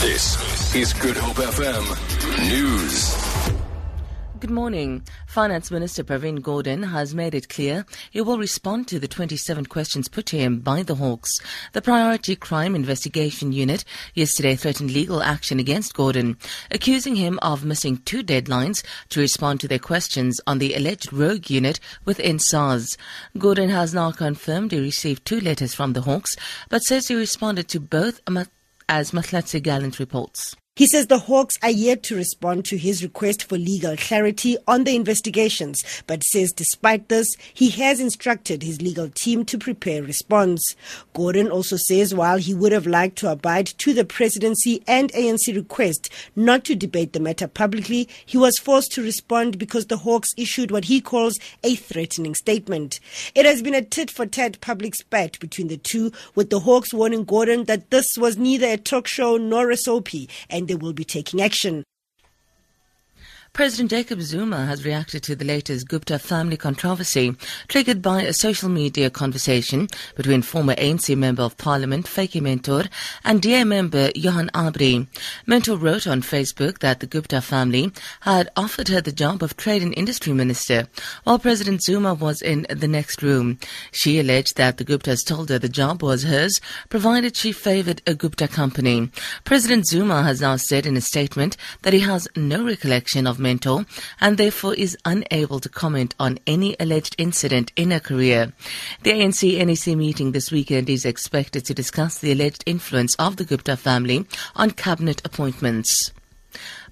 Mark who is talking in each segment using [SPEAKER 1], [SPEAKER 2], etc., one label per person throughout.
[SPEAKER 1] This is Good Hope FM News.
[SPEAKER 2] Good morning. Finance Minister Pravin Gordhan has made it clear he will respond to the 27 questions put to him by the Hawks. The Priority Crime Investigation Unit yesterday threatened legal action against Gordhan, accusing him of missing two deadlines to respond to their questions on the alleged rogue unit within SARS. Gordhan has now confirmed he received two letters from the Hawks, but says he responded to both as Mahlatse Gallens reports.
[SPEAKER 3] He says the Hawks are yet to respond to his request for legal clarity on the investigations, but says despite this, he has instructed his legal team to prepare response. Gordhan also says while he would have liked to abide to the presidency and ANC request not to debate the matter publicly, he was forced to respond because the Hawks issued what he calls a threatening statement. It has been a tit for tat public spat between the two, with the Hawks warning Gordhan that this was neither a talk show nor a soapy and they will be taking action.
[SPEAKER 2] President Jacob Zuma has reacted to the latest Gupta family controversy triggered by a social media conversation between former ANC Member of Parliament Vytjie Mentor and DA member Johan Abri. Mentor wrote on Facebook that the Gupta family had offered her the job of Trade and Industry Minister while President Zuma was in the next room. She alleged that the Guptas told her the job was hers provided she favored a Gupta company. President Zuma has now said in a statement that he has no recollection of and therefore is unable to comment on any alleged incident in her career. The ANC NEC meeting this weekend is expected to discuss the alleged influence of the Gupta family on cabinet appointments.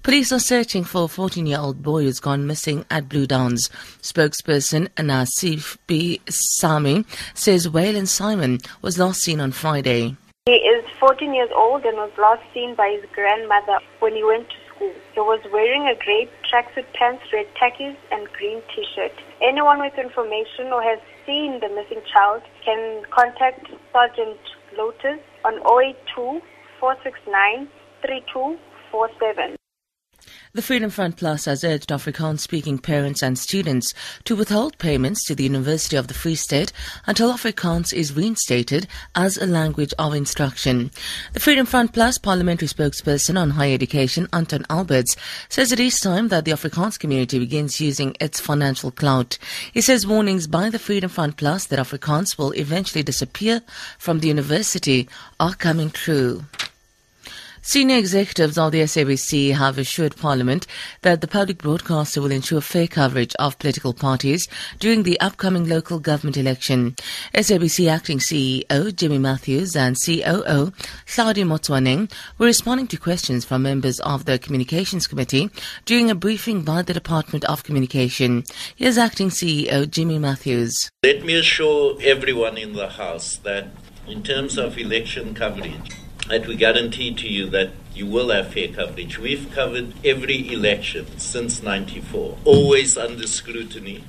[SPEAKER 2] Police are searching for a 14 year old boy who's gone missing at Blue Downs. Spokesperson Nasif B. Sami says Waylon Simon was last seen on Friday.
[SPEAKER 4] He is 14 years old and was last seen by his grandmother when he went to. He was wearing a grey tracksuit pants, red khakis, and green t-shirt. Anyone with information or has seen the missing child can contact Sergeant Lotus on 082 469 3247.
[SPEAKER 2] The Freedom Front Plus has urged Afrikaans speaking parents and students to withhold payments to the University of the Free State until Afrikaans is reinstated as a language of instruction. The Freedom Front Plus parliamentary spokesperson on higher education, Anton Alberts, says it is time that the Afrikaans community begins using its financial clout. He says warnings by the Freedom Front Plus that Afrikaans will eventually disappear from the university are coming true. Senior executives of the SABC have assured Parliament that the public broadcaster will ensure fair coverage of political parties during the upcoming local government election. SABC acting CEO Jimmy Matthews and COO Hlaudi Motsoeneng were responding to questions from members of the Communications Committee during a briefing by the Department of Communication. Here's acting CEO Jimmy Matthews.
[SPEAKER 5] Let me assure everyone in the House that in terms of election coverage, that we guarantee to you that you will have fair coverage. We've covered every election since 94, always under scrutiny.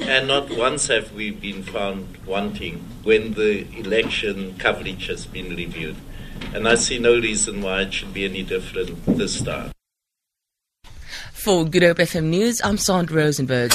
[SPEAKER 5] And not once have we been found wanting when the election coverage has been reviewed. And I see no reason why it should be any different this time.
[SPEAKER 2] For Good Hope FM News, I'm Sandra Rosenberg.